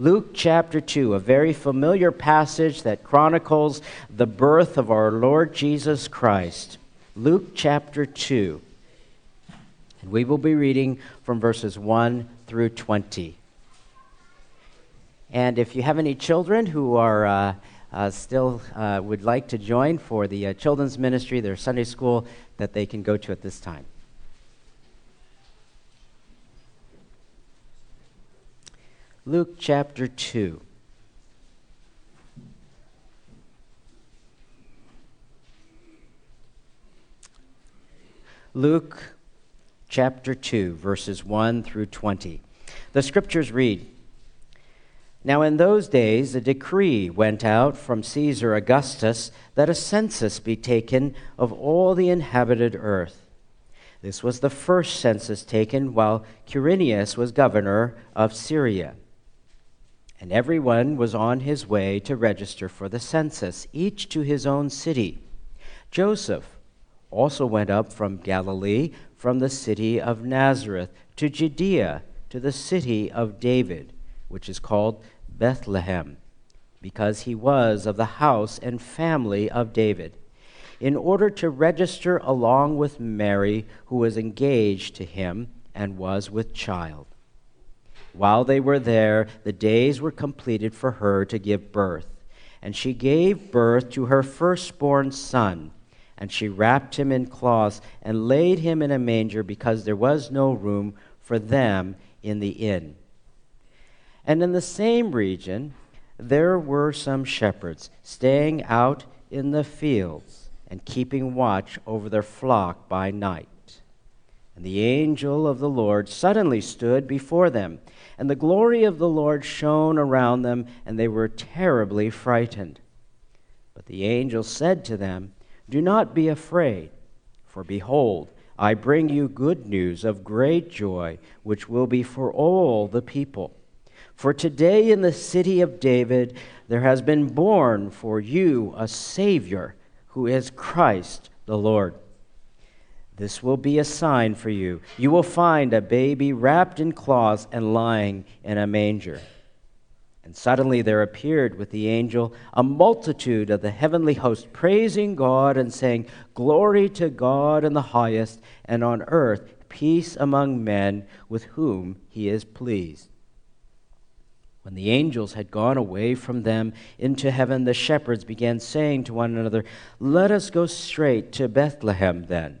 Luke chapter 2, a very familiar passage that chronicles the birth of our Lord Jesus Christ. Luke chapter 2. And we will be reading from verses 1 through 20. And if you have any children who are uh, uh, still uh, would like to join for the uh, children's ministry, their Sunday school, that they can go to at this time. Luke chapter 2. Luke chapter 2, verses 1 through 20. The scriptures read Now, in those days, a decree went out from Caesar Augustus that a census be taken of all the inhabited earth. This was the first census taken while Quirinius was governor of Syria and everyone was on his way to register for the census, each to his own city. Joseph also went up from Galilee, from the city of Nazareth, to Judea, to the city of David, which is called Bethlehem, because he was of the house and family of David, in order to register along with Mary, who was engaged to him and was with child. While they were there, the days were completed for her to give birth. And she gave birth to her firstborn son. And she wrapped him in cloths and laid him in a manger because there was no room for them in the inn. And in the same region, there were some shepherds staying out in the fields and keeping watch over their flock by night. And the angel of the Lord suddenly stood before them and the glory of the Lord shone around them, and they were terribly frightened. But the angel said to them, Do not be afraid, for behold, I bring you good news of great joy, which will be for all the people. For today in the city of David there has been born for you a Savior, who is Christ the Lord. This will be a sign for you. You will find a baby wrapped in cloths and lying in a manger. And suddenly there appeared with the angel a multitude of the heavenly host, praising God and saying, Glory to God in the highest, and on earth peace among men with whom he is pleased. When the angels had gone away from them into heaven, the shepherds began saying to one another, Let us go straight to Bethlehem then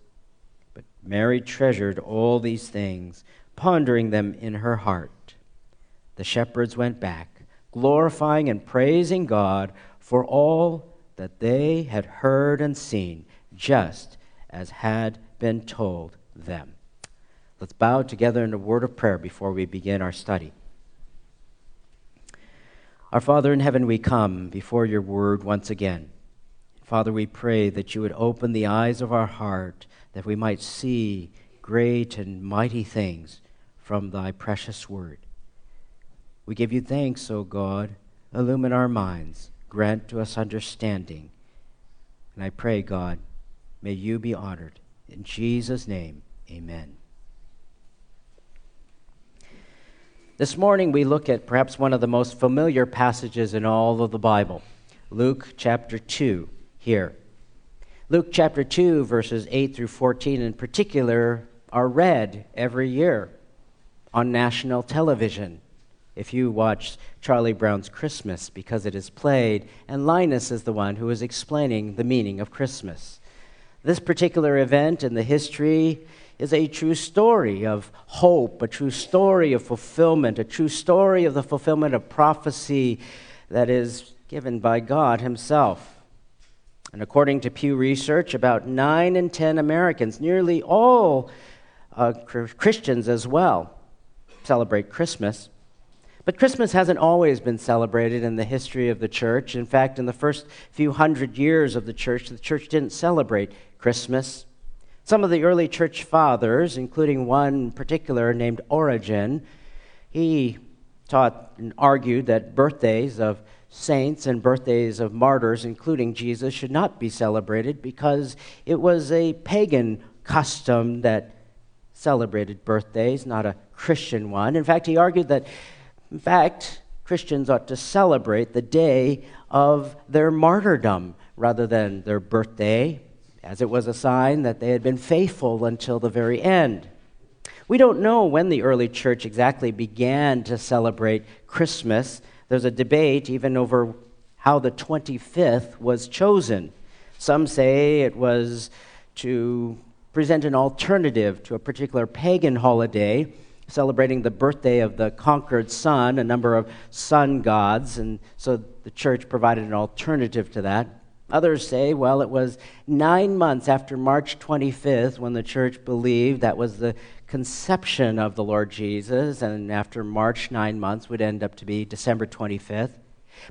Mary treasured all these things, pondering them in her heart. The shepherds went back, glorifying and praising God for all that they had heard and seen, just as had been told them. Let's bow together in a word of prayer before we begin our study. Our Father in heaven, we come before your word once again. Father, we pray that you would open the eyes of our heart that we might see great and mighty things from thy precious word. We give you thanks, O God. Illumine our minds, grant to us understanding. And I pray, God, may you be honored. In Jesus' name, amen. This morning we look at perhaps one of the most familiar passages in all of the Bible, Luke chapter 2, here. Luke chapter 2, verses 8 through 14 in particular, are read every year on national television. If you watch Charlie Brown's Christmas, because it is played, and Linus is the one who is explaining the meaning of Christmas. This particular event in the history is a true story of hope, a true story of fulfillment, a true story of the fulfillment of prophecy that is given by God Himself. And according to Pew Research, about 9 in 10 Americans, nearly all uh, Christians as well, celebrate Christmas. But Christmas hasn't always been celebrated in the history of the church. In fact, in the first few hundred years of the church, the church didn't celebrate Christmas. Some of the early church fathers, including one particular named Origen, he taught and argued that birthdays of saints and birthdays of martyrs, including Jesus, should not be celebrated because it was a pagan custom that celebrated birthdays, not a Christian one. In fact, he argued that in fact, Christians ought to celebrate the day of their martyrdom rather than their birthday, as it was a sign that they had been faithful until the very end. We don't know when the early church exactly began to celebrate Christmas. There's a debate even over how the 25th was chosen. Some say it was to present an alternative to a particular pagan holiday celebrating the birthday of the conquered sun, a number of sun gods, and so the church provided an alternative to that. Others say, well, it was nine months after March 25th when the church believed that was the conception of the Lord Jesus, and after March, nine months would end up to be December 25th.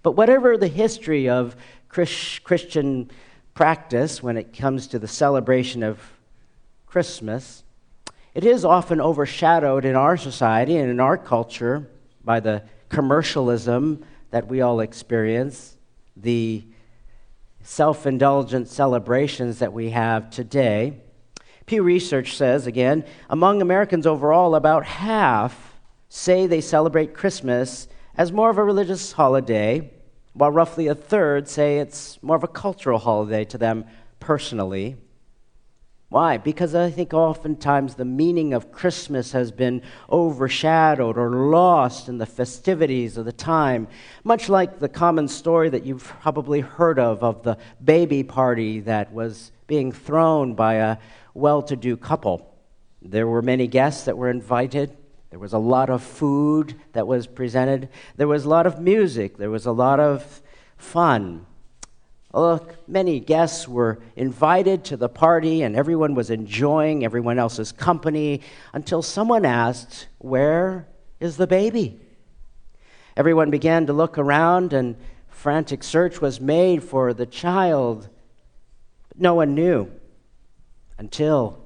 But whatever the history of Christian practice when it comes to the celebration of Christmas, it is often overshadowed in our society and in our culture by the commercialism that we all experience, the self indulgent celebrations that we have today. Pew Research says, again, among Americans overall, about half say they celebrate Christmas as more of a religious holiday, while roughly a third say it's more of a cultural holiday to them personally. Why? Because I think oftentimes the meaning of Christmas has been overshadowed or lost in the festivities of the time. Much like the common story that you've probably heard of of the baby party that was being thrown by a well to do couple. There were many guests that were invited. There was a lot of food that was presented. There was a lot of music. There was a lot of fun. Look, many guests were invited to the party, and everyone was enjoying everyone else's company until someone asked, Where is the baby? Everyone began to look around, and frantic search was made for the child. But no one knew until,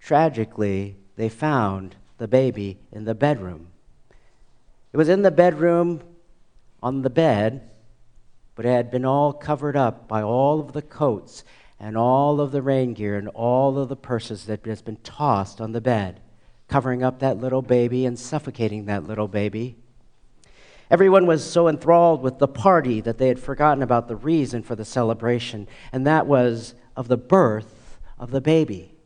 tragically, they found the baby in the bedroom. It was in the bedroom on the bed but it had been all covered up by all of the coats and all of the rain gear and all of the purses that has been tossed on the bed, covering up that little baby and suffocating that little baby. Everyone was so enthralled with the party that they had forgotten about the reason for the celebration, and that was of the birth of the baby.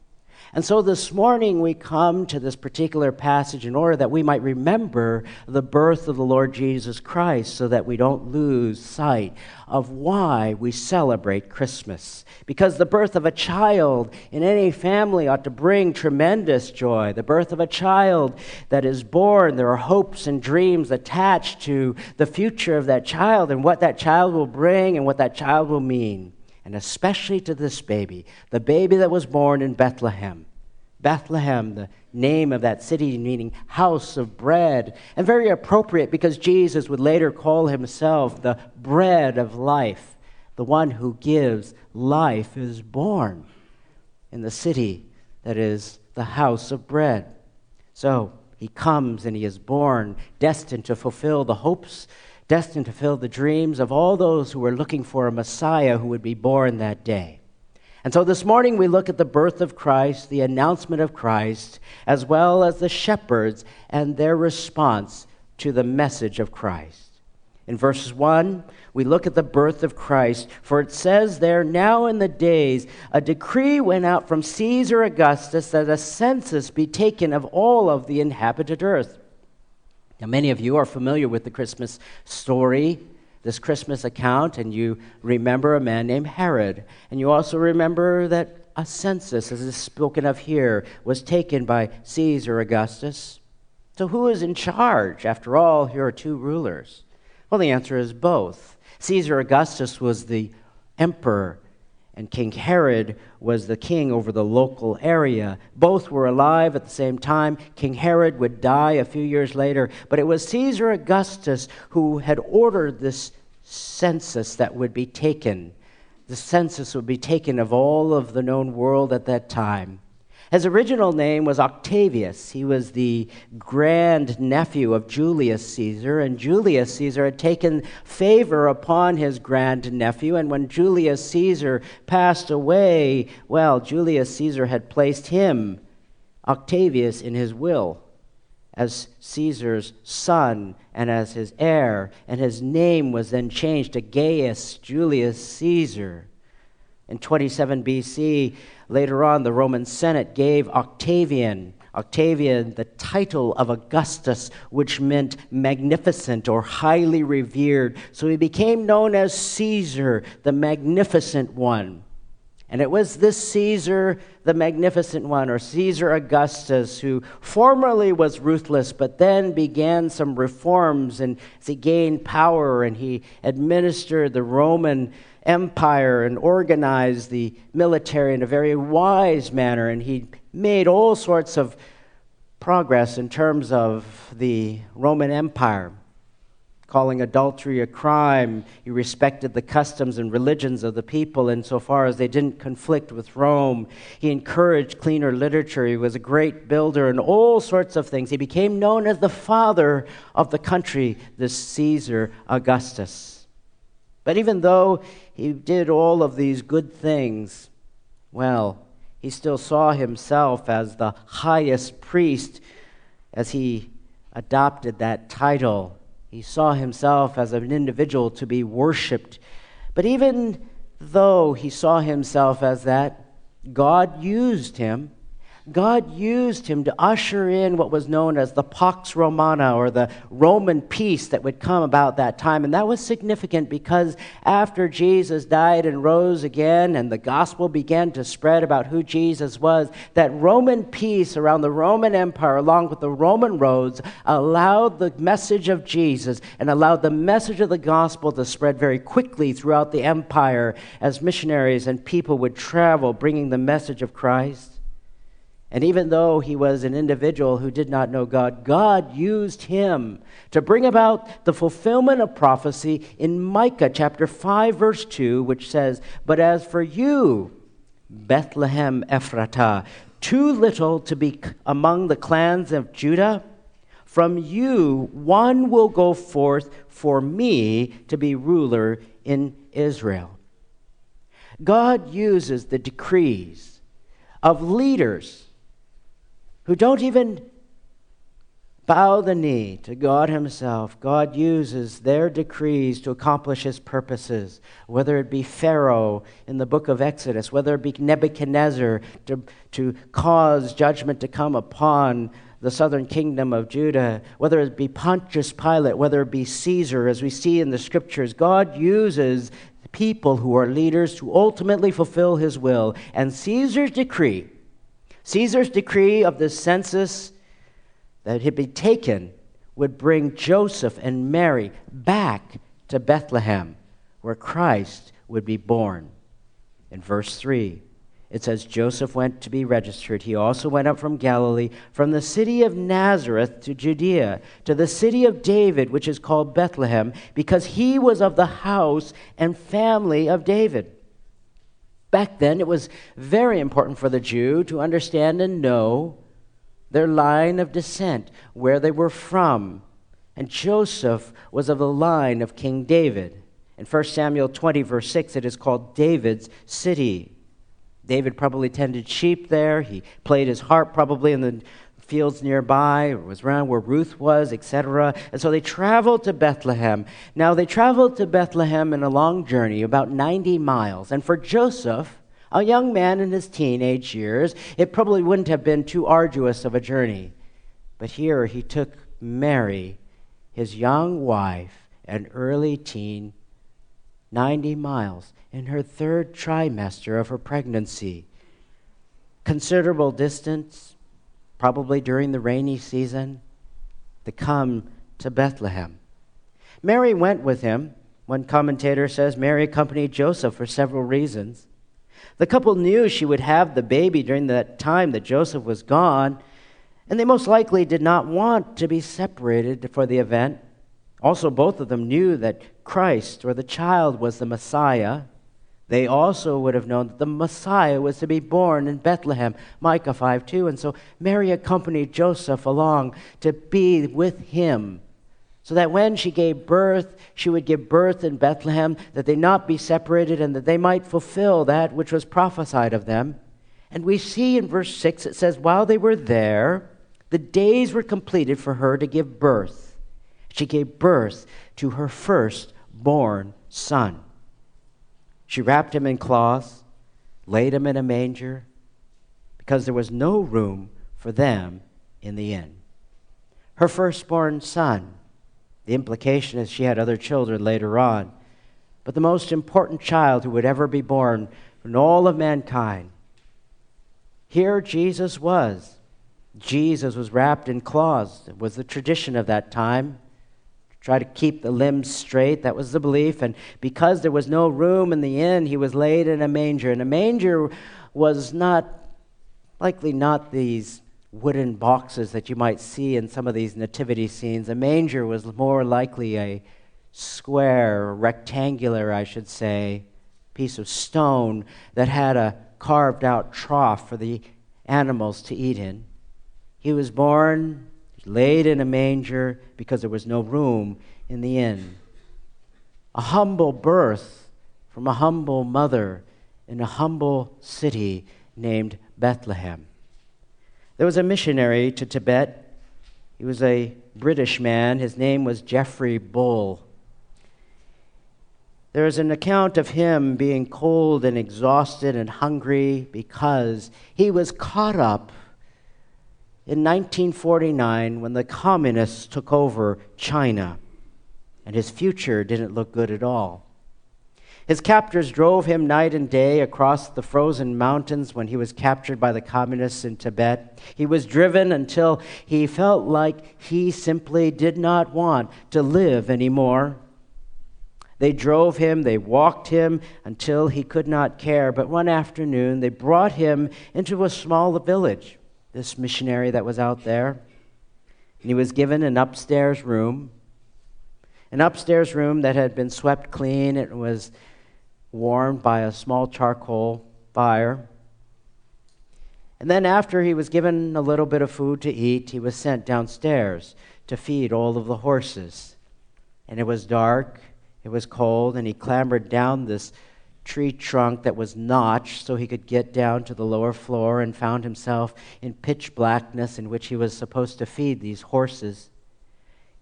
And so this morning we come to this particular passage in order that we might remember the birth of the Lord Jesus Christ so that we don't lose sight of why we celebrate Christmas. Because the birth of a child in any family ought to bring tremendous joy. The birth of a child that is born, there are hopes and dreams attached to the future of that child and what that child will bring and what that child will mean and especially to this baby, the baby that was born in Bethlehem. Bethlehem, the name of that city meaning house of bread, and very appropriate because Jesus would later call himself the bread of life. The one who gives life is born in the city that is the house of bread. So he comes and he is born, destined to fulfill the hopes destined to fill the dreams of all those who were looking for a Messiah who would be born that day. And so this morning we look at the birth of Christ, the announcement of Christ, as well as the shepherds and their response to the message of Christ. In verses 1, we look at the birth of Christ, for it says there, Now in the days, a decree went out from Caesar Augustus that a census be taken of all of the inhabited earth. Now, many of you are familiar with the Christmas story, this Christmas account, and you remember a man named Herod. And you also remember that a census, as is spoken of here, was taken by Caesar Augustus. So, who is in charge? After all, here are two rulers. Well, the answer is both. Caesar Augustus was the emperor, and King Herod was the king over the local area. Both were alive at the same time. King Herod would die a few years later, but it was Caesar Augustus who had ordered this census that would be taken. The census would be taken of all of the known world at that time. His original name was Octavius. He was the grand nephew of Julius Caesar, and Julius Caesar had taken favor upon his grand nephew. And when Julius Caesar passed away, well, Julius Caesar had placed him, Octavius, in his will as Caesar's son and as his heir, and his name was then changed to Gaius Julius Caesar. In 27 BC, Later on, the Roman Senate gave Octavian, Octavian the title of Augustus, which meant magnificent or highly revered. So he became known as Caesar, the magnificent one. And it was this Caesar, the magnificent one, or Caesar Augustus, who formerly was ruthless, but then began some reforms and he gained power and he administered the Roman empire and organized the military in a very wise manner, and he made all sorts of progress in terms of the Roman Empire. Calling adultery a crime, he respected the customs and religions of the people insofar as they didn't conflict with Rome. He encouraged cleaner literature. He was a great builder and all sorts of things. He became known as the father of the country, this Caesar Augustus. But even though he did all of these good things, well, he still saw himself as the highest priest as he adopted that title. He saw himself as an individual to be worshiped. But even though he saw himself as that, God used him God used him to usher in what was known as the Pax Romana, or the Roman peace that would come about that time. And that was significant because after Jesus died and rose again, and the gospel began to spread about who Jesus was, that Roman peace around the Roman Empire, along with the Roman roads, allowed the message of Jesus and allowed the message of the gospel to spread very quickly throughout the empire as missionaries and people would travel bringing the message of Christ. And even though he was an individual who did not know God, God used him to bring about the fulfillment of prophecy in Micah chapter 5, verse 2, which says, But as for you, Bethlehem Ephrathah, too little to be among the clans of Judah, from you one will go forth for me to be ruler in Israel. God uses the decrees of leaders who don't even bow the knee to God Himself. God uses their decrees to accomplish His purposes, whether it be Pharaoh in the book of Exodus, whether it be Nebuchadnezzar to, to cause judgment to come upon the southern kingdom of Judah, whether it be Pontius Pilate, whether it be Caesar, as we see in the scriptures. God uses people who are leaders to ultimately fulfill His will. And Caesar's decree Caesar's decree of the census that had been taken would bring Joseph and Mary back to Bethlehem, where Christ would be born. In verse 3, it says Joseph went to be registered. He also went up from Galilee, from the city of Nazareth to Judea, to the city of David, which is called Bethlehem, because he was of the house and family of David. Back then, it was very important for the Jew to understand and know their line of descent, where they were from. And Joseph was of the line of King David. In 1 Samuel 20, verse 6, it is called David's city. David probably tended sheep there. He played his harp probably in the fields nearby, was around where Ruth was, etc. And so they traveled to Bethlehem. Now, they traveled to Bethlehem in a long journey, about 90 miles. And for Joseph, a young man in his teenage years, it probably wouldn't have been too arduous of a journey. But here he took Mary, his young wife, an early teen, 90 miles in her third trimester of her pregnancy. Considerable distance, probably during the rainy season, to come to Bethlehem. Mary went with him. One commentator says Mary accompanied Joseph for several reasons. The couple knew she would have the baby during that time that Joseph was gone, and they most likely did not want to be separated for the event. Also, both of them knew that Christ or the child was the Messiah. They also would have known that the Messiah was to be born in Bethlehem, Micah 5 2. And so Mary accompanied Joseph along to be with him so that when she gave birth, she would give birth in Bethlehem, that they not be separated, and that they might fulfill that which was prophesied of them. And we see in verse 6 it says, While they were there, the days were completed for her to give birth. She gave birth to her firstborn son. She wrapped him in cloths, laid him in a manger, because there was no room for them in the inn. Her firstborn son the implication is she had other children later on. But the most important child who would ever be born in all of mankind. Here Jesus was. Jesus was wrapped in cloths. It was the tradition of that time. Try to keep the limbs straight. That was the belief. And because there was no room in the inn, he was laid in a manger. And a manger was not, likely not these wooden boxes that you might see in some of these nativity scenes. A manger was more likely a square, rectangular, I should say, piece of stone that had a carved out trough for the animals to eat in. He was born, laid in a manger because there was no room in the inn. A humble birth from a humble mother in a humble city named Bethlehem. There was a missionary to Tibet. He was a British man. His name was Geoffrey Bull. There is an account of him being cold and exhausted and hungry because he was caught up in 1949 when the communists took over China, and his future didn't look good at all. His captors drove him night and day across the frozen mountains when he was captured by the communists in Tibet. He was driven until he felt like he simply did not want to live anymore. They drove him, they walked him until he could not care. But one afternoon, they brought him into a small village, this missionary that was out there. And he was given an upstairs room, an upstairs room that had been swept clean. It was warmed by a small charcoal fire. And then, after he was given a little bit of food to eat, he was sent downstairs to feed all of the horses. And it was dark, it was cold, and he clambered down this tree trunk that was notched so he could get down to the lower floor and found himself in pitch blackness in which he was supposed to feed these horses.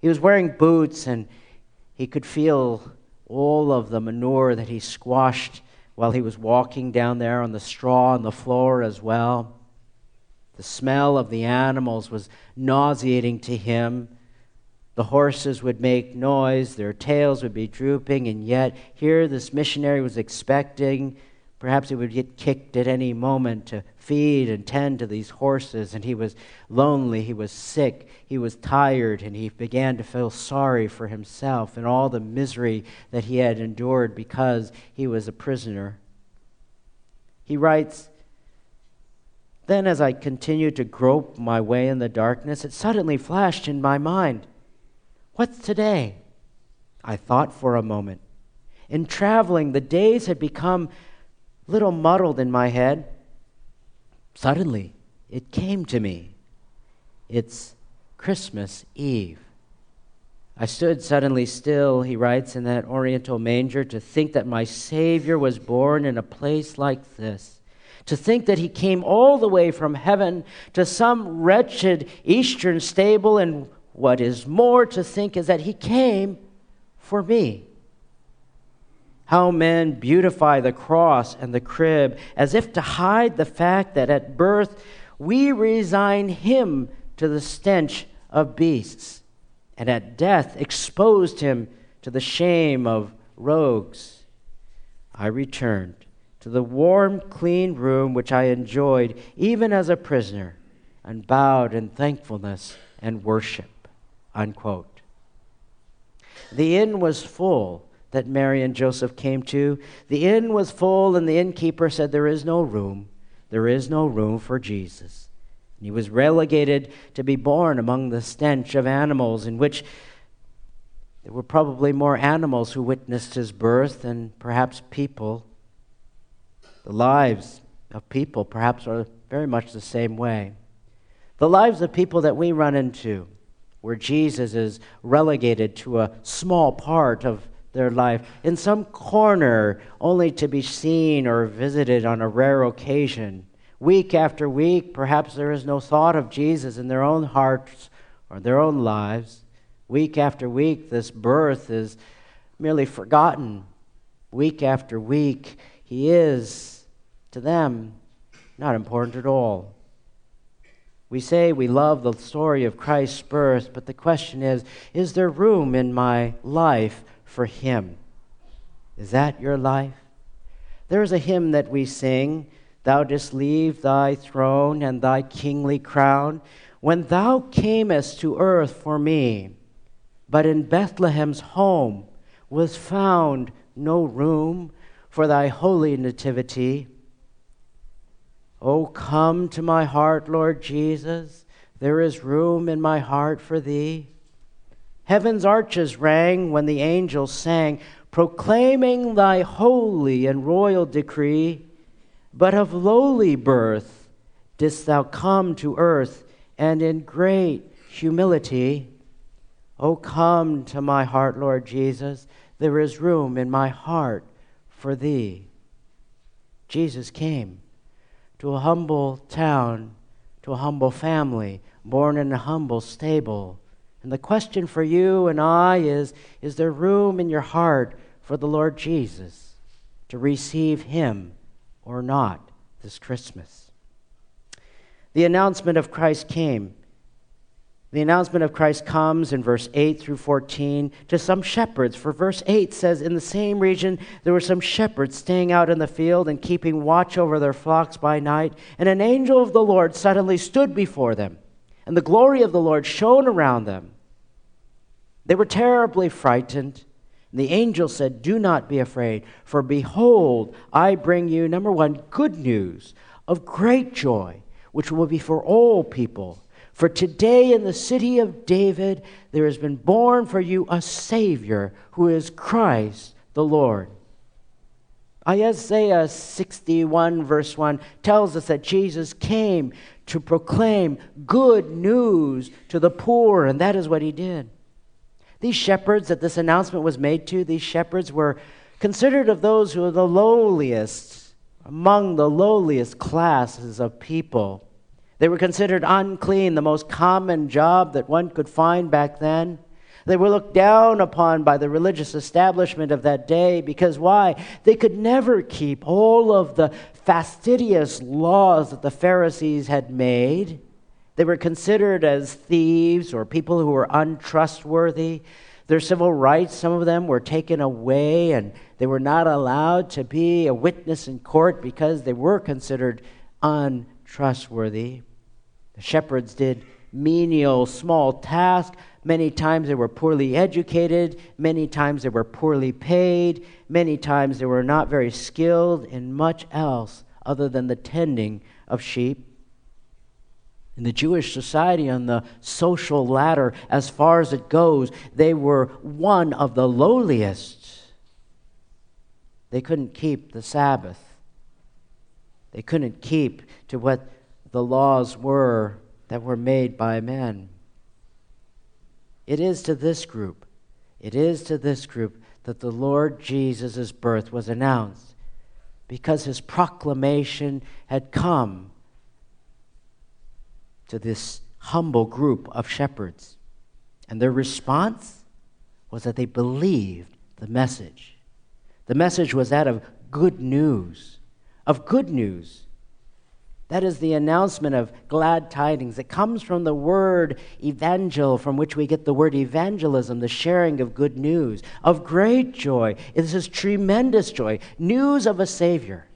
He was wearing boots and he could feel all of the manure that he squashed while he was walking down there on the straw on the floor as well. The smell of the animals was nauseating to him. The horses would make noise, their tails would be drooping, and yet here this missionary was expecting Perhaps he would get kicked at any moment to feed and tend to these horses, and he was lonely, he was sick, he was tired, and he began to feel sorry for himself and all the misery that he had endured because he was a prisoner. He writes, Then, as I continued to grope my way in the darkness, it suddenly flashed in my mind What's today? I thought for a moment. In traveling, the days had become little muddled in my head. Suddenly, it came to me. It's Christmas Eve. I stood suddenly still, he writes in that oriental manger, to think that my Savior was born in a place like this. To think that he came all the way from heaven to some wretched eastern stable, and what is more to think is that he came for me how men beautify the cross and the crib as if to hide the fact that at birth we resign him to the stench of beasts, and at death exposed him to the shame of rogues. I returned to the warm, clean room which I enjoyed even as a prisoner, and bowed in thankfulness and worship. Unquote. The inn was full that Mary and Joseph came to. The inn was full, and the innkeeper said, There is no room. There is no room for Jesus. And he was relegated to be born among the stench of animals, in which there were probably more animals who witnessed his birth than perhaps people. The lives of people perhaps are very much the same way. The lives of people that we run into, where Jesus is relegated to a small part of their life, in some corner, only to be seen or visited on a rare occasion. Week after week, perhaps there is no thought of Jesus in their own hearts or their own lives. Week after week, this birth is merely forgotten. Week after week, he is, to them, not important at all. We say we love the story of Christ's birth, but the question is is there room in my life for Him? Is that your life? There is a hymn that we sing Thou didst leave thy throne and thy kingly crown when thou camest to earth for me. But in Bethlehem's home was found no room for thy holy nativity. Oh, come to my heart, Lord Jesus. There is room in my heart for thee. Heaven's arches rang when the angels sang, proclaiming thy holy and royal decree. But of lowly birth didst thou come to earth, and in great humility. Oh, come to my heart, Lord Jesus. There is room in my heart for thee. Jesus came to a humble town, to a humble family, born in a humble stable. And the question for you and I is Is there room in your heart for the Lord Jesus to receive Him or not this Christmas? The announcement of Christ came the announcement of Christ comes in verse 8 through 14 to some shepherds. For verse 8 says, In the same region there were some shepherds staying out in the field and keeping watch over their flocks by night. And an angel of the Lord suddenly stood before them, and the glory of the Lord shone around them. They were terribly frightened. And the angel said, Do not be afraid, for behold, I bring you, number one, good news of great joy, which will be for all people. For today in the city of David there has been born for you a Savior who is Christ the Lord. Isaiah 61, verse 1, tells us that Jesus came to proclaim good news to the poor, and that is what he did. These shepherds that this announcement was made to, these shepherds were considered of those who are the lowliest, among the lowliest classes of people. They were considered unclean, the most common job that one could find back then. They were looked down upon by the religious establishment of that day because why? They could never keep all of the fastidious laws that the Pharisees had made. They were considered as thieves or people who were untrustworthy. Their civil rights, some of them were taken away, and they were not allowed to be a witness in court because they were considered untrustworthy. The shepherds did menial, small tasks. Many times they were poorly educated. Many times they were poorly paid. Many times they were not very skilled in much else other than the tending of sheep. In the Jewish society, on the social ladder, as far as it goes, they were one of the lowliest. They couldn't keep the Sabbath. They couldn't keep to what the laws were that were made by men. It is to this group, it is to this group that the Lord Jesus' birth was announced because his proclamation had come to this humble group of shepherds. And their response was that they believed the message. The message was that of good news, of good news that is the announcement of glad tidings. It comes from the word evangel, from which we get the word evangelism, the sharing of good news, of great joy. This is tremendous joy, news of a Savior.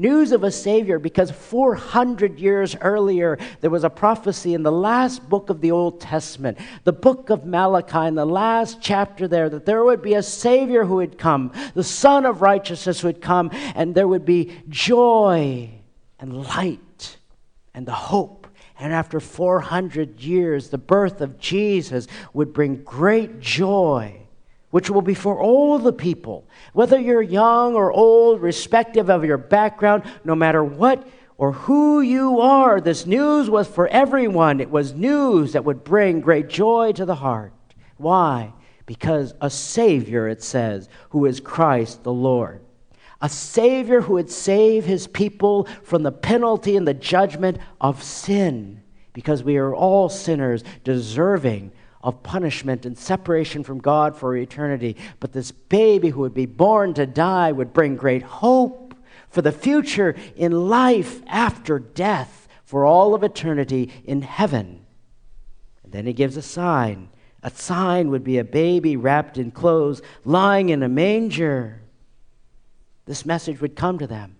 news of a Savior because 400 years earlier there was a prophecy in the last book of the Old Testament, the book of Malachi, in the last chapter there, that there would be a Savior who would come, the Sun of Righteousness would come, and there would be joy and light and the hope. And after 400 years, the birth of Jesus would bring great joy which will be for all the people, whether you're young or old, respective of your background, no matter what or who you are. This news was for everyone. It was news that would bring great joy to the heart. Why? Because a Savior, it says, who is Christ the Lord. A Savior who would save his people from the penalty and the judgment of sin. Because we are all sinners deserving of punishment and separation from God for eternity. But this baby who would be born to die would bring great hope for the future in life after death, for all of eternity in heaven. And then he gives a sign. A sign would be a baby wrapped in clothes, lying in a manger. This message would come to them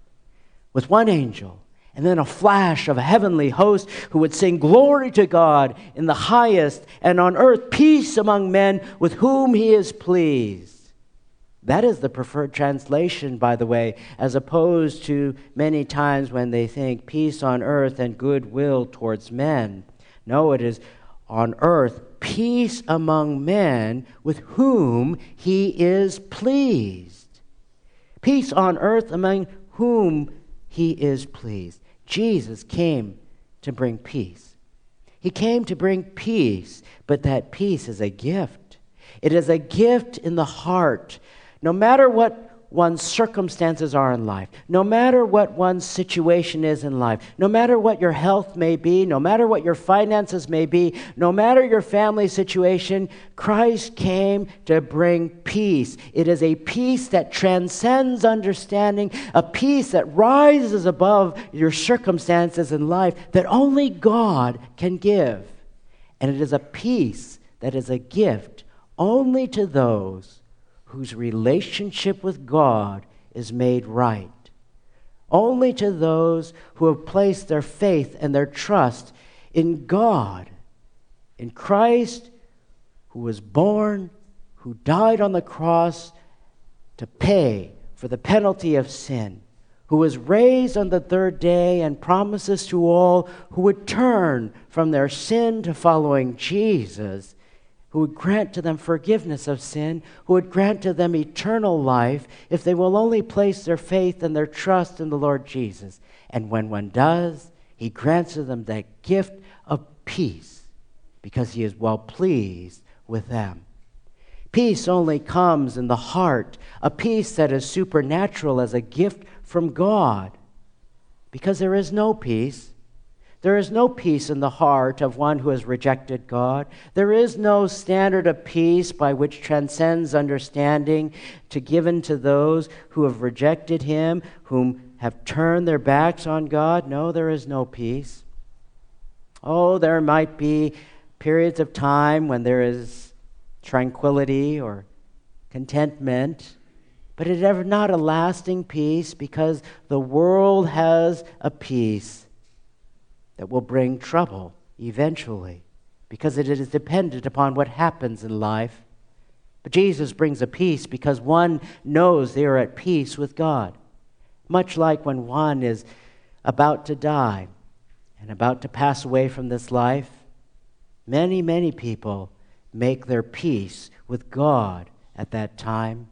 with one angel and then a flash of a heavenly host who would sing glory to God in the highest, and on earth peace among men with whom he is pleased. That is the preferred translation, by the way, as opposed to many times when they think peace on earth and goodwill towards men. No, it is on earth peace among men with whom he is pleased. Peace on earth among whom he is pleased. Jesus came to bring peace. He came to bring peace, but that peace is a gift. It is a gift in the heart. No matter what one's circumstances are in life, no matter what one's situation is in life, no matter what your health may be, no matter what your finances may be, no matter your family situation, Christ came to bring peace. It is a peace that transcends understanding, a peace that rises above your circumstances in life that only God can give. And it is a peace that is a gift only to those whose relationship with God is made right. Only to those who have placed their faith and their trust in God, in Christ, who was born, who died on the cross to pay for the penalty of sin, who was raised on the third day and promises to all who would turn from their sin to following Jesus who would grant to them forgiveness of sin, who would grant to them eternal life if they will only place their faith and their trust in the Lord Jesus. And when one does, he grants to them that gift of peace because he is well pleased with them. Peace only comes in the heart, a peace that is supernatural as a gift from God. Because there is no peace there is no peace in the heart of one who has rejected God. There is no standard of peace by which transcends understanding to given to those who have rejected him, whom have turned their backs on God. No, there is no peace. Oh, there might be periods of time when there is tranquility or contentment, but it is not a lasting peace because the world has a peace that will bring trouble eventually because it is dependent upon what happens in life. But Jesus brings a peace because one knows they are at peace with God. Much like when one is about to die and about to pass away from this life, many, many people make their peace with God at that time,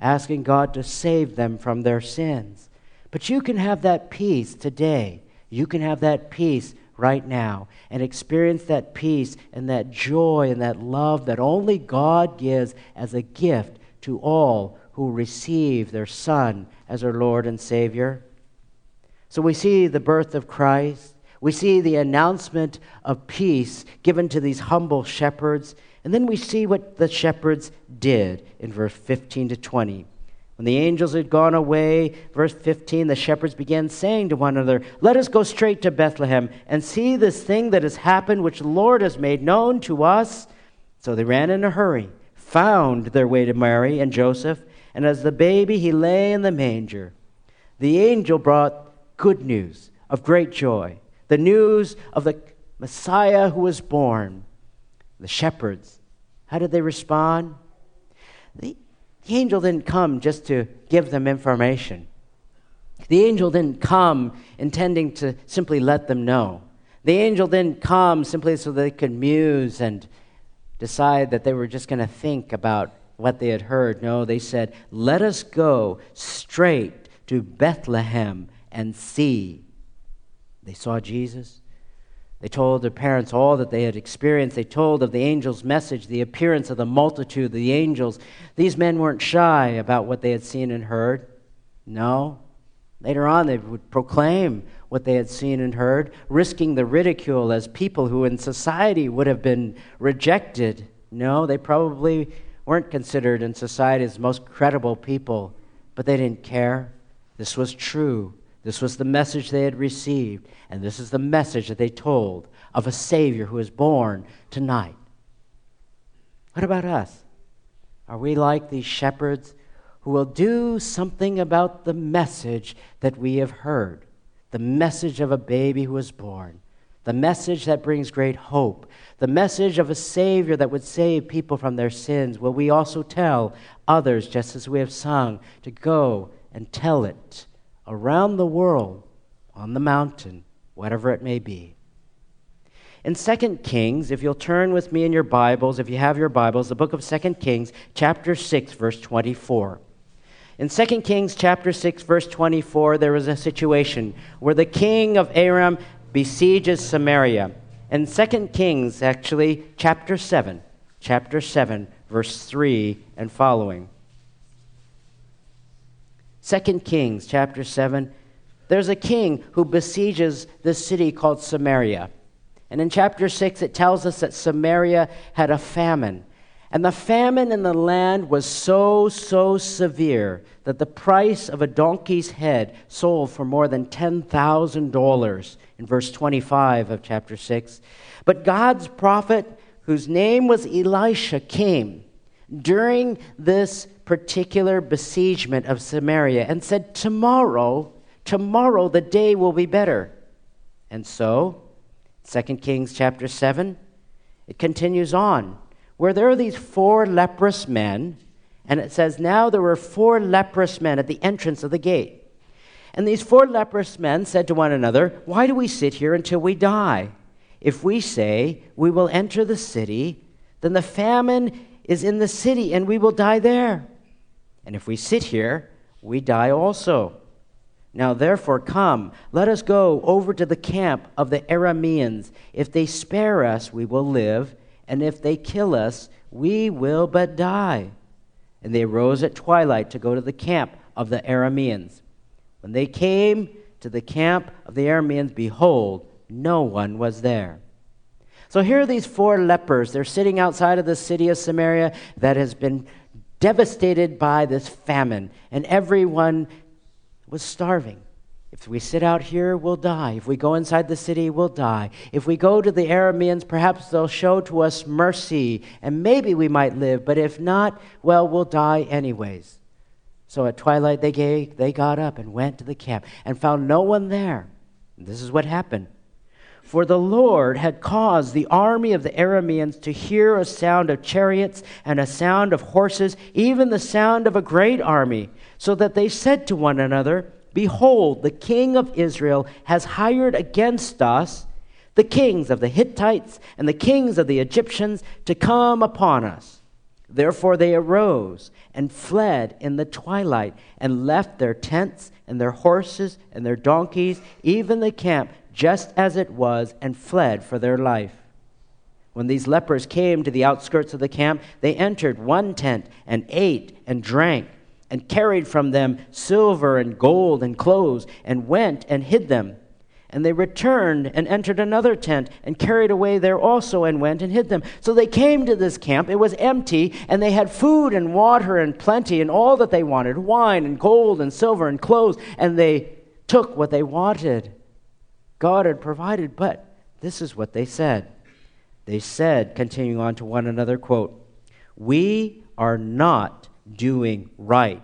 asking God to save them from their sins. But you can have that peace today you can have that peace right now and experience that peace and that joy and that love that only God gives as a gift to all who receive their Son as their Lord and Savior. So we see the birth of Christ. We see the announcement of peace given to these humble shepherds. And then we see what the shepherds did in verse 15 to 20. When the angels had gone away, verse 15, the shepherds began saying to one another, Let us go straight to Bethlehem and see this thing that has happened, which the Lord has made known to us. So they ran in a hurry, found their way to Mary and Joseph, and as the baby he lay in the manger. The angel brought good news of great joy, the news of the Messiah who was born. The shepherds, how did they respond? The, the angel didn't come just to give them information. The angel didn't come intending to simply let them know. The angel didn't come simply so they could muse and decide that they were just going to think about what they had heard. No, they said, Let us go straight to Bethlehem and see. They saw Jesus. They told their parents all that they had experienced. They told of the angel's message, the appearance of the multitude, of the angels. These men weren't shy about what they had seen and heard. No. Later on, they would proclaim what they had seen and heard, risking the ridicule as people who in society would have been rejected. No, they probably weren't considered in society as most credible people, but they didn't care. This was true. This was the message they had received, and this is the message that they told of a Savior who is born tonight. What about us? Are we like these shepherds who will do something about the message that we have heard? The message of a baby who was born, the message that brings great hope, the message of a Savior that would save people from their sins. Will we also tell others, just as we have sung, to go and tell it around the world, on the mountain, whatever it may be? In 2 Kings, if you'll turn with me in your Bibles, if you have your Bibles, the book of 2 Kings, chapter 6, verse 24. In 2 Kings chapter 6 verse 24 there was a situation where the king of Aram besieges Samaria. In 2 Kings actually chapter 7, chapter 7 verse 3 and following. 2 Kings chapter 7 there's a king who besieges this city called Samaria. And in chapter 6 it tells us that Samaria had a famine. And the famine in the land was so, so severe that the price of a donkey's head sold for more than $10,000 in verse 25 of chapter 6. But God's prophet, whose name was Elisha, came during this particular besiegement of Samaria and said, Tomorrow, tomorrow the day will be better. And so, 2 Kings chapter 7, it continues on where there are these four leprous men, and it says, Now there were four leprous men at the entrance of the gate. And these four leprous men said to one another, Why do we sit here until we die? If we say, We will enter the city, then the famine is in the city, and we will die there. And if we sit here, we die also. Now, therefore, come, let us go over to the camp of the Arameans. If they spare us, we will live and if they kill us, we will but die. And they rose at twilight to go to the camp of the Arameans. When they came to the camp of the Arameans, behold, no one was there. So here are these four lepers. They're sitting outside of the city of Samaria that has been devastated by this famine, and everyone was starving. If we sit out here, we'll die. If we go inside the city, we'll die. If we go to the Arameans, perhaps they'll show to us mercy, and maybe we might live. But if not, well, we'll die anyways. So at twilight, they, gave, they got up and went to the camp and found no one there. This is what happened. For the Lord had caused the army of the Arameans to hear a sound of chariots and a sound of horses, even the sound of a great army, so that they said to one another, Behold, the king of Israel has hired against us the kings of the Hittites and the kings of the Egyptians to come upon us. Therefore they arose and fled in the twilight and left their tents and their horses and their donkeys, even the camp, just as it was, and fled for their life. When these lepers came to the outskirts of the camp, they entered one tent and ate and drank and carried from them silver and gold and clothes, and went and hid them. And they returned and entered another tent and carried away there also and went and hid them. So they came to this camp. It was empty, and they had food and water and plenty and all that they wanted wine and gold and silver and clothes. And they took what they wanted. God had provided, but this is what they said. They said, continuing on to one another, quote, We are not doing right.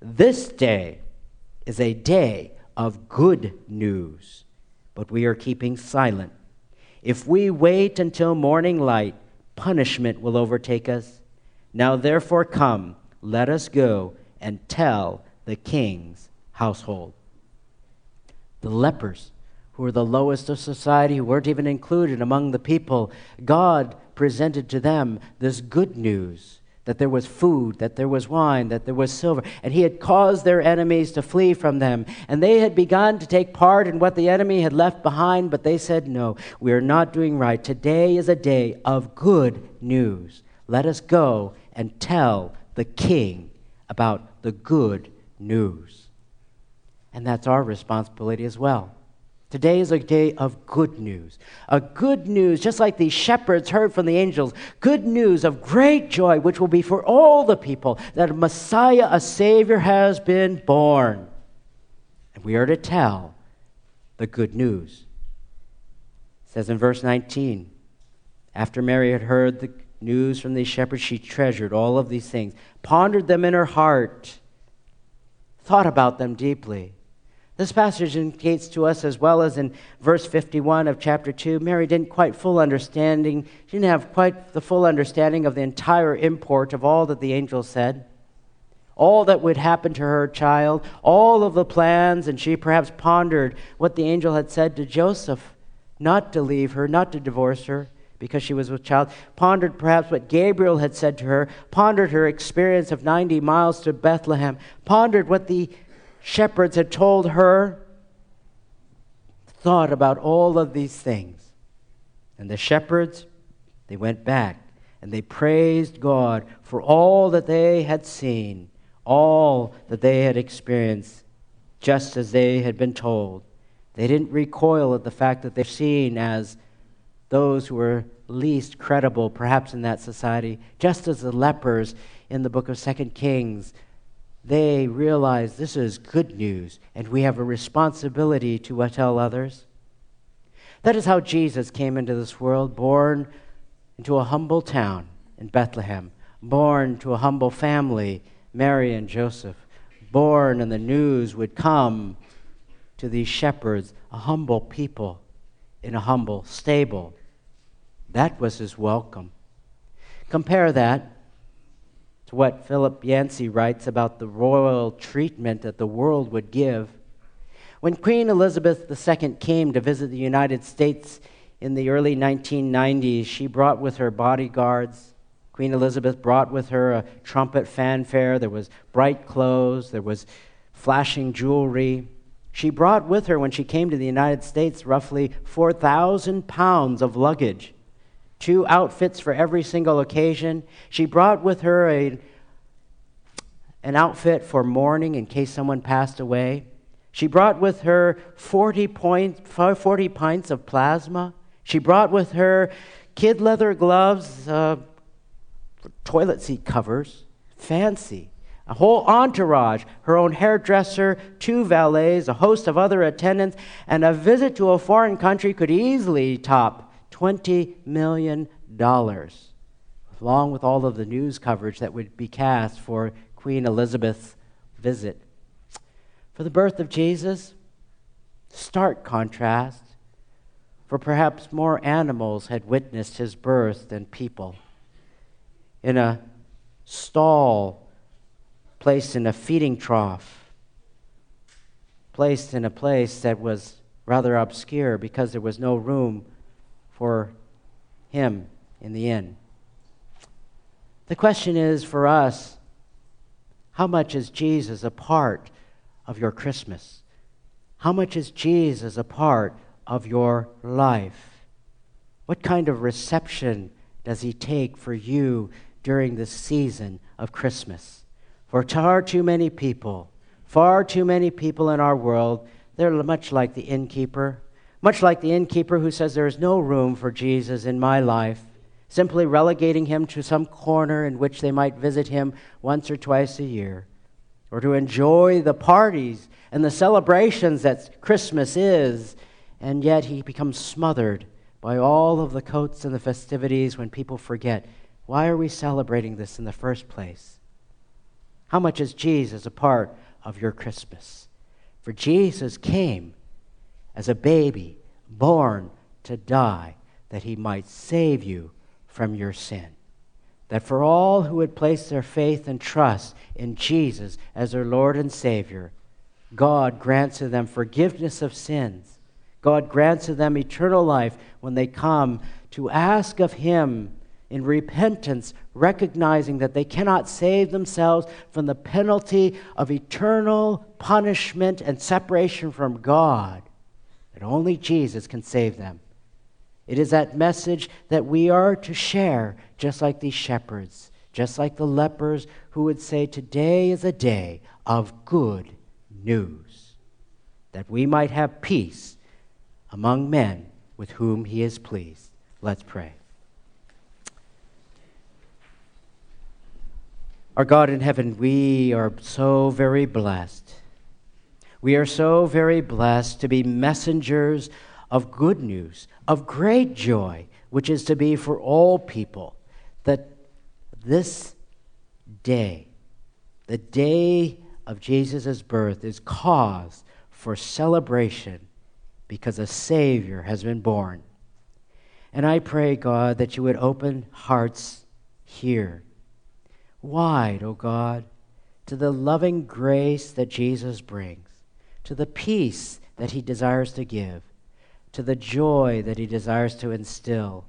This day is a day of good news, but we are keeping silent. If we wait until morning light, punishment will overtake us. Now, therefore, come, let us go and tell the king's household. The lepers, who were the lowest of society, who weren't even included among the people, God presented to them this good news that there was food, that there was wine, that there was silver, and he had caused their enemies to flee from them. And they had begun to take part in what the enemy had left behind, but they said, No, we are not doing right. Today is a day of good news. Let us go and tell the king about the good news. And that's our responsibility as well. Today is a day of good news. A good news, just like these shepherds heard from the angels, good news of great joy, which will be for all the people, that a Messiah, a Savior, has been born. And we are to tell the good news. It says in verse 19, after Mary had heard the news from these shepherds, she treasured all of these things, pondered them in her heart, thought about them deeply. This passage indicates to us, as well as in verse 51 of chapter 2, Mary didn't quite full understanding, she didn't have quite the full understanding of the entire import of all that the angel said, all that would happen to her child, all of the plans, and she perhaps pondered what the angel had said to Joseph not to leave her, not to divorce her because she was with child, pondered perhaps what Gabriel had said to her, pondered her experience of 90 miles to Bethlehem, pondered what the shepherds had told her, thought about all of these things. And the shepherds, they went back and they praised God for all that they had seen, all that they had experienced, just as they had been told. They didn't recoil at the fact that they're seen as those who were least credible, perhaps in that society, just as the lepers in the book of Second Kings they realize this is good news and we have a responsibility to uh, tell others. That is how Jesus came into this world, born into a humble town in Bethlehem, born to a humble family, Mary and Joseph, born, and the news would come to these shepherds, a humble people in a humble stable. That was his welcome. Compare that to what Philip Yancey writes about the royal treatment that the world would give. When Queen Elizabeth II came to visit the United States in the early 1990s, she brought with her bodyguards. Queen Elizabeth brought with her a trumpet fanfare. There was bright clothes, there was flashing jewelry. She brought with her, when she came to the United States, roughly 4,000 pounds of luggage two outfits for every single occasion. She brought with her a, an outfit for mourning in case someone passed away. She brought with her 40, point, 40 pints of plasma. She brought with her kid leather gloves, uh, toilet seat covers, fancy. A whole entourage, her own hairdresser, two valets, a host of other attendants, and a visit to a foreign country could easily top $20 million, along with all of the news coverage that would be cast for Queen Elizabeth's visit. For the birth of Jesus, stark contrast, for perhaps more animals had witnessed his birth than people. In a stall placed in a feeding trough, placed in a place that was rather obscure because there was no room for him in the end. The question is for us how much is Jesus a part of your Christmas? How much is Jesus a part of your life? What kind of reception does he take for you during this season of Christmas? For far too many people, far too many people in our world, they're much like the innkeeper much like the innkeeper who says there is no room for Jesus in my life, simply relegating him to some corner in which they might visit him once or twice a year, or to enjoy the parties and the celebrations that Christmas is, and yet he becomes smothered by all of the coats and the festivities when people forget why are we celebrating this in the first place? How much is Jesus a part of your Christmas? For Jesus came as a baby, born to die, that he might save you from your sin. That for all who would place their faith and trust in Jesus as their Lord and Savior, God grants to them forgiveness of sins. God grants to them eternal life when they come to ask of Him in repentance, recognizing that they cannot save themselves from the penalty of eternal punishment and separation from God, that only Jesus can save them. It is that message that we are to share, just like these shepherds, just like the lepers who would say, Today is a day of good news, that we might have peace among men with whom he is pleased. Let's pray. Our God in heaven, we are so very blessed. We are so very blessed to be messengers of good news, of great joy, which is to be for all people, that this day, the day of Jesus' birth, is cause for celebration because a Savior has been born. And I pray, God, that you would open hearts here wide, O oh God, to the loving grace that Jesus brings, to the peace that he desires to give, to the joy that he desires to instill,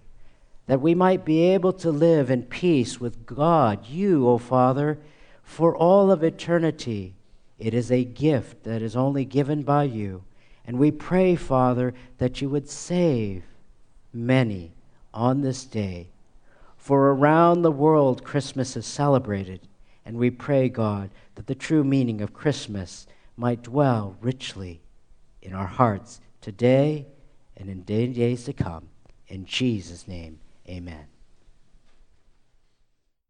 that we might be able to live in peace with God, you, O Father, for all of eternity. It is a gift that is only given by you. And we pray, Father, that you would save many on this day for around the world, Christmas is celebrated, and we pray, God, that the true meaning of Christmas might dwell richly in our hearts today and in days to come. In Jesus' name, amen.